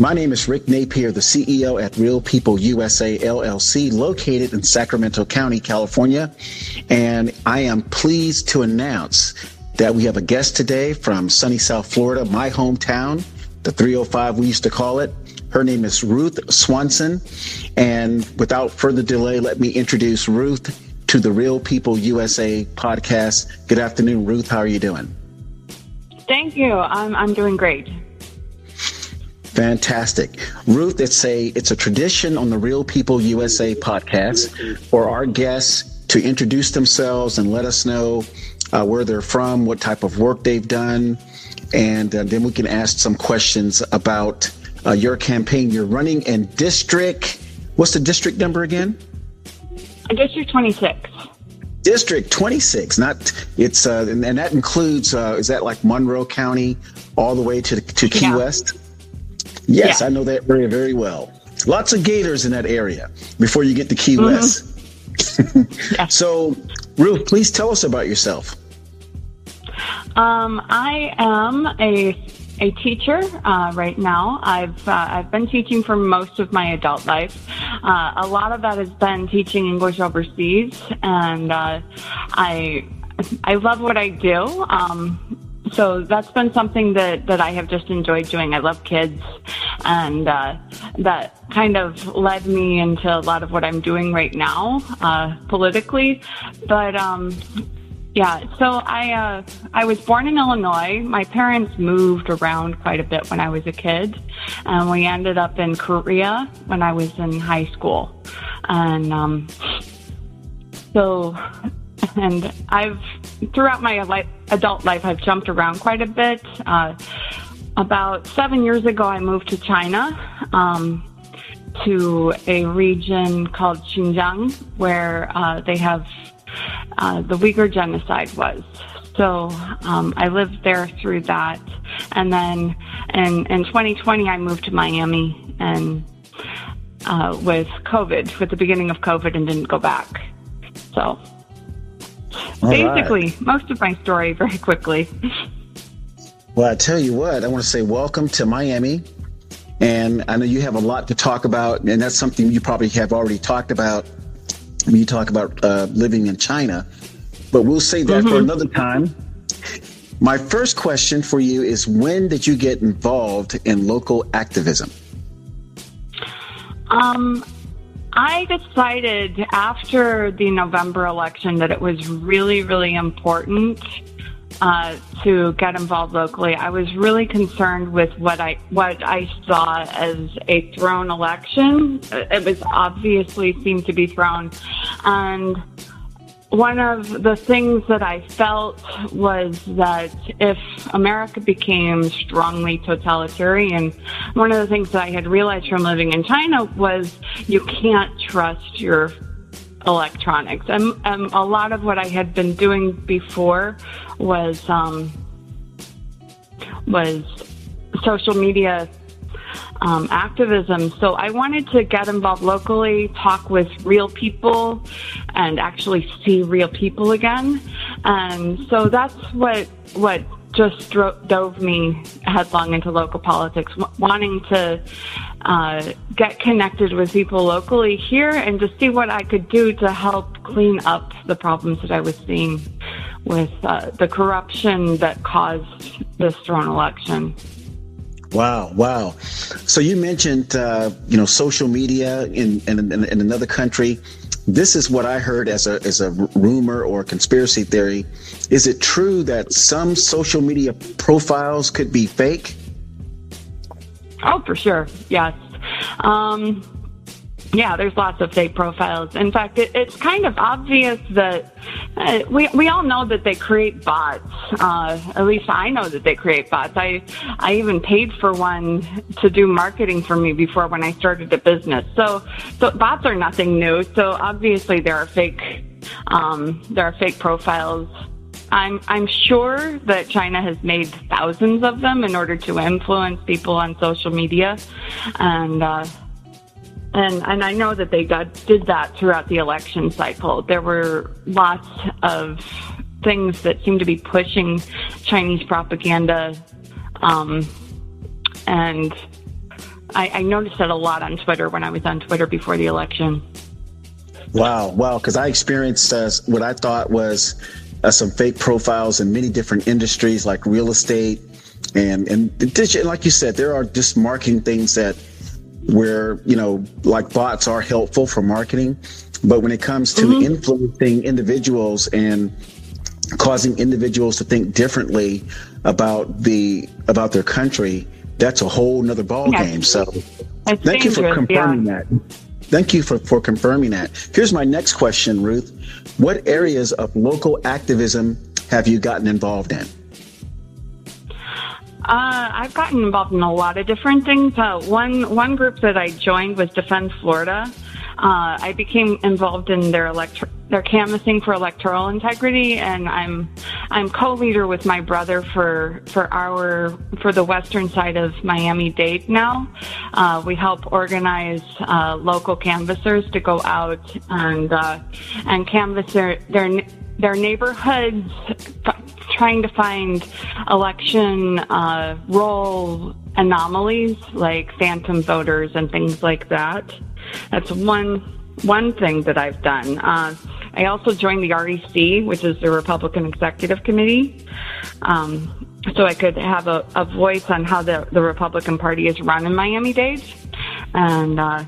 My name is Rick Napier, the CEO at Real People USA LLC, located in Sacramento County, California. And I am pleased to announce that we have a guest today from sunny South Florida, my hometown, the 305 we used to call it. Her name is Ruth Swanson. And without further delay, let me introduce Ruth to the Real People USA podcast. Good afternoon, Ruth. How are you doing? Thank you. I'm, I'm doing great. Fantastic. Ruth, it's a it's a tradition on the Real People USA podcast for our guests to introduce themselves and let us know uh, where they're from, what type of work they've done, and uh, then we can ask some questions about uh, your campaign. You're running in district. What's the district number again? District 26. District 26. Not it's uh, and, and that includes uh, is that like Monroe County all the way to to Key yeah. West? Yes, yeah. I know that area very well. Lots of gators in that area before you get to Key mm-hmm. West. yeah. So, Ruth, please tell us about yourself. Um, I am a a teacher uh, right now. I've uh, I've been teaching for most of my adult life. Uh, a lot of that has been teaching English overseas, and uh, I I love what I do. Um, so that's been something that, that I have just enjoyed doing. I love kids, and uh, that kind of led me into a lot of what I'm doing right now uh, politically. But um, yeah, so I uh, I was born in Illinois. My parents moved around quite a bit when I was a kid, and we ended up in Korea when I was in high school, and um, so and I've throughout my life, adult life, I've jumped around quite a bit. Uh, about seven years ago, I moved to China um, to a region called Xinjiang, where uh, they have uh, the Uyghur genocide was. So um, I lived there through that, and then in, in 2020, I moved to Miami and uh, with COVID, with the beginning of COVID, and didn't go back. So basically right. most of my story very quickly. Well, I tell you what, I want to say welcome to Miami. And I know you have a lot to talk about, and that's something you probably have already talked about when you talk about uh, living in China. But we'll say that mm-hmm. for another time. My first question for you is when did you get involved in local activism? Um, I decided after the November election that it was really, really important uh, to get involved locally. I was really concerned with what I what I saw as a thrown election. It was obviously seemed to be thrown, and one of the things that I felt was that if America became strongly totalitarian, one of the things that I had realized from living in China was you can't trust your electronics. And, and a lot of what I had been doing before was um, was social media um, activism. So I wanted to get involved locally, talk with real people, and actually see real people again. And so that's what what just dro- dove me headlong into local politics, w- wanting to uh, get connected with people locally here and to see what I could do to help clean up the problems that I was seeing with uh, the corruption that caused this thrown election. Wow, wow. So you mentioned, uh, you know, social media in, in, in another country. This is what I heard as a as a rumor or conspiracy theory. Is it true that some social media profiles could be fake? Oh, for sure. Yes. Um, yeah, there's lots of fake profiles. In fact, it, it's kind of obvious that uh, we we all know that they create bots. Uh, at least I know that they create bots. I I even paid for one to do marketing for me before when I started a business. So so bots are nothing new. So obviously there are fake um, there are fake profiles. I'm I'm sure that China has made thousands of them in order to influence people on social media, and. Uh, and and I know that they got, did that throughout the election cycle. There were lots of things that seemed to be pushing Chinese propaganda, um, and I, I noticed it a lot on Twitter when I was on Twitter before the election. Wow, wow! Because I experienced uh, what I thought was uh, some fake profiles in many different industries, like real estate, and and like you said, there are just marketing things that where you know like bots are helpful for marketing, but when it comes to mm-hmm. influencing individuals and causing individuals to think differently about the about their country, that's a whole nother ball yes. game. So, thank you for confirming yeah. that. Thank you for, for confirming that. Here's my next question, Ruth. What areas of local activism have you gotten involved in? Uh, I've gotten involved in a lot of different things. Uh, one one group that I joined was Defend Florida. Uh, I became involved in their electro- their canvassing for electoral integrity, and I'm I'm co-leader with my brother for for our for the western side of Miami Dade now. Uh, we help organize uh, local canvassers to go out and uh, and canvass their their their neighborhoods, trying to find election uh, roll anomalies like phantom voters and things like that. That's one one thing that I've done. Uh, I also joined the REC, which is the Republican Executive Committee, um, so I could have a, a, voice on how the, the Republican Party is run in Miami Dade. And uh,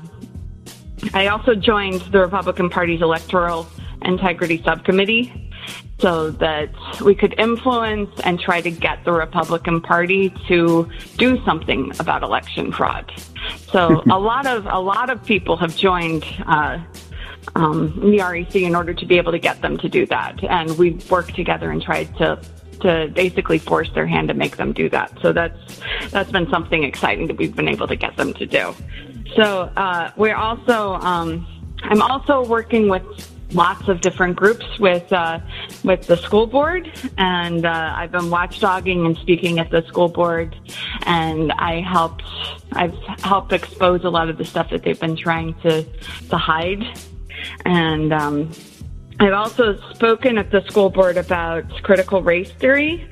I also joined the Republican Party's Electoral Integrity Subcommittee so that we could influence and try to get the Republican Party to do something about election fraud. So a lot of a lot of people have joined uh, um, the REC in order to be able to get them to do that, and we've worked together and tried to to basically force their hand to make them do that. So that's that's been something exciting that we've been able to get them to do. So uh, we're also um, I'm also working with lots of different groups with uh, with the school board, and uh, I've been watchdogging and speaking at the school board, and I helped I've helped expose a lot of the stuff that they've been trying to to hide, and. Um, I've also spoken at the school board about critical race theory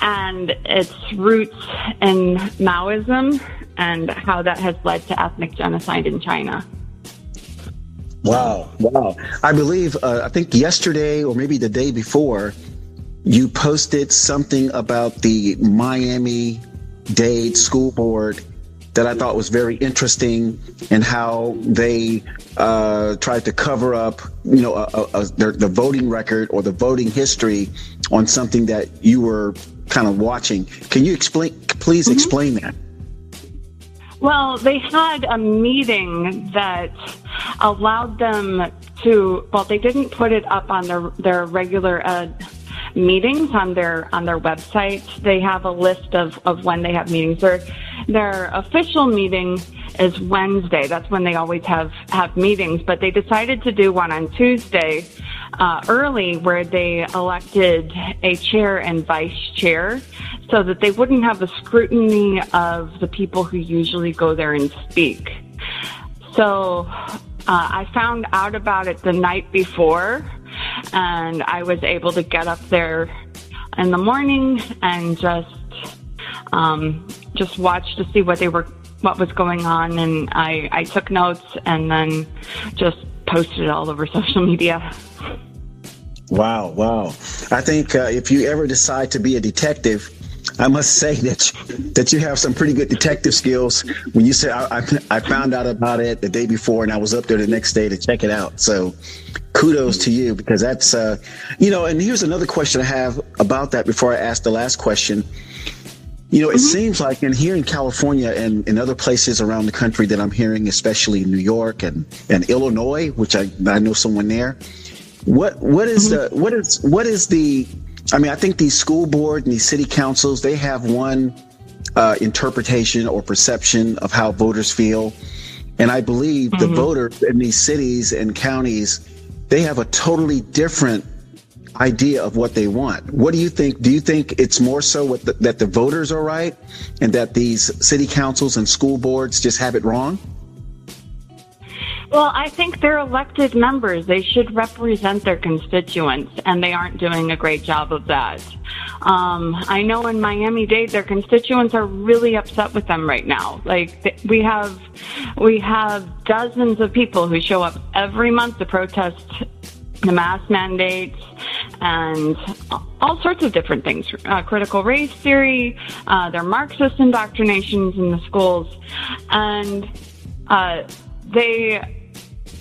and its roots in Maoism and how that has led to ethnic genocide in China. Wow, wow. I believe, uh, I think yesterday or maybe the day before, you posted something about the Miami Dade School Board that I thought was very interesting and how they uh, tried to cover up, you know, a, a, their, the voting record or the voting history on something that you were kind of watching. Can you explain, please mm-hmm. explain that? Well, they had a meeting that allowed them to, well, they didn't put it up on their, their regular uh, meetings on their on their website. They have a list of, of when they have meetings. Their their official meeting is Wednesday. That's when they always have have meetings. But they decided to do one on Tuesday uh, early, where they elected a chair and vice chair, so that they wouldn't have the scrutiny of the people who usually go there and speak. So uh, I found out about it the night before, and I was able to get up there in the morning and just um, just watch to see what they were what was going on, and I, I took notes and then just posted it all over social media. Wow, wow. I think uh, if you ever decide to be a detective, I must say that that you have some pretty good detective skills. When you said I, I, I, found out about it the day before, and I was up there the next day to check it out. So, kudos to you because that's uh, you know. And here's another question I have about that before I ask the last question. You know, it mm-hmm. seems like in here in California and in other places around the country that I'm hearing, especially New York and, and Illinois, which I, I know someone there. What what is mm-hmm. the what is what is the I mean, I think these school board and these city councils, they have one uh, interpretation or perception of how voters feel. And I believe mm-hmm. the voters in these cities and counties, they have a totally different idea of what they want. What do you think? Do you think it's more so the, that the voters are right and that these city councils and school boards just have it wrong? Well, I think they're elected members. They should represent their constituents, and they aren't doing a great job of that. Um, I know in Miami Dade, their constituents are really upset with them right now. Like we have, we have dozens of people who show up every month to protest the mask mandates and all sorts of different things. Uh, critical race theory, uh, their Marxist indoctrinations in the schools, and uh, they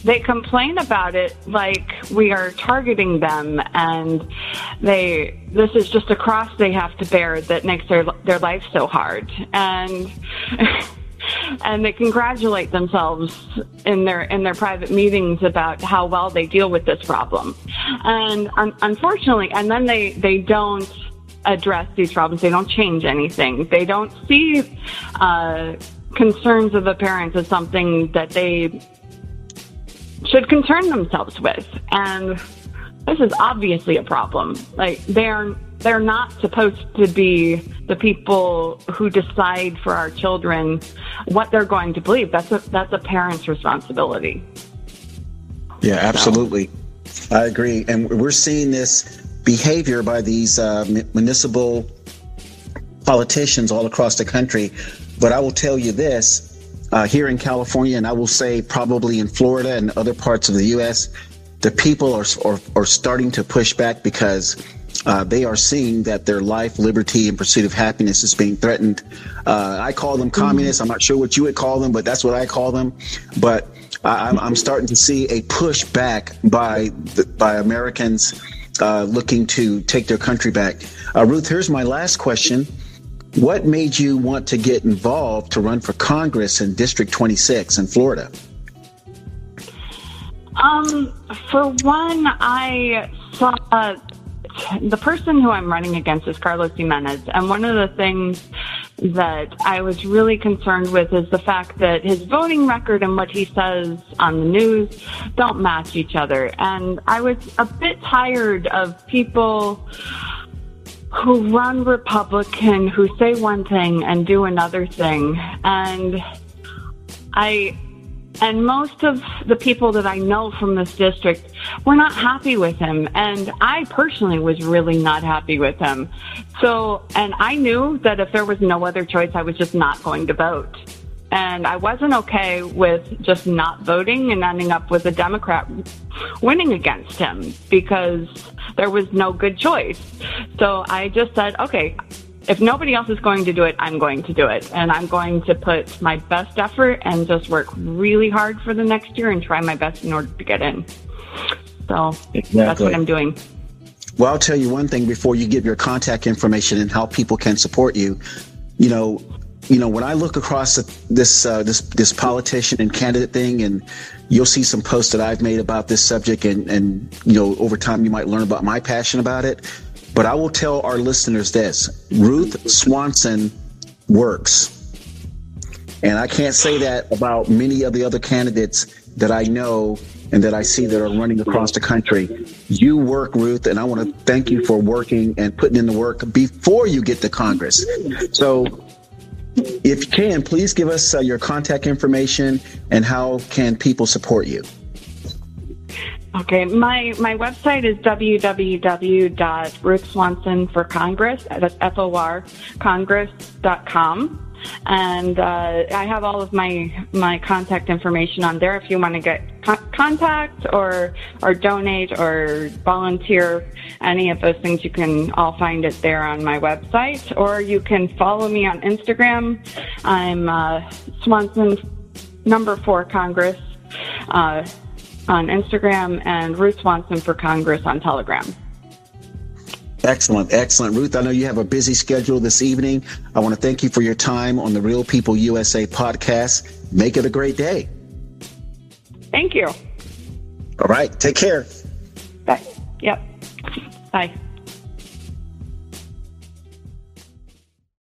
they complain about it like we are targeting them. And they this is just a cross they have to bear that makes their their life so hard. And and they congratulate themselves in their in their private meetings about how well they deal with this problem and un- unfortunately and then they they don't address these problems they don't change anything they don't see uh, concerns of the parents as something that they should concern themselves with. And this is obviously a problem. Like they're they're not supposed to be the people who decide for our children what they're going to believe. That's a that's a parent's responsibility. Yeah, absolutely. So. I agree, and we're seeing this behavior by these uh, municipal politicians all across the country. But I will tell you this: uh, here in California, and I will say probably in Florida and other parts of the U.S., the people are, are, are starting to push back because uh, they are seeing that their life, liberty, and pursuit of happiness is being threatened. Uh, I call them communists. I'm not sure what you would call them, but that's what I call them. But I, I'm starting to see a pushback by by Americans uh, looking to take their country back. Uh, Ruth, here's my last question. What made you want to get involved to run for Congress in District 26 in Florida? Um, for one, I saw the person who I'm running against is Carlos Gimenez, and one of the things that I was really concerned with is the fact that his voting record and what he says on the news don't match each other. And I was a bit tired of people who run Republican, who say one thing and do another thing. And I, and most of the people that I know from this district were not happy with him. And I personally was really not happy with him. So, and I knew that if there was no other choice, I was just not going to vote. And I wasn't okay with just not voting and ending up with a Democrat winning against him because there was no good choice. So I just said, okay, if nobody else is going to do it, I'm going to do it. And I'm going to put my best effort and just work really hard for the next year and try my best in order to get in. So exactly. that's what I'm doing. Well, I'll tell you one thing before you give your contact information and how people can support you. You know, you know, when I look across this uh, this this politician and candidate thing, and you'll see some posts that I've made about this subject, and and you know, over time you might learn about my passion about it. But I will tell our listeners this: Ruth Swanson works, and I can't say that about many of the other candidates that I know and that I see that are running across the country. You work, Ruth, and I want to thank you for working and putting in the work before you get to Congress. So if you can, please give us uh, your contact information and how can people support you. Okay, my my website is www.ruthswansonforcongress. That's F O R Congress.com. And uh, I have all of my my contact information on there. If you want to get co- contact or or donate or volunteer, any of those things, you can all find it there on my website. Or you can follow me on Instagram. I'm uh, Swanson number four Congress uh, on Instagram and Ruth Swanson for Congress on Telegram. Excellent, excellent. Ruth, I know you have a busy schedule this evening. I want to thank you for your time on the Real People USA podcast. Make it a great day. Thank you. All right, take care. Bye. Yep. Bye.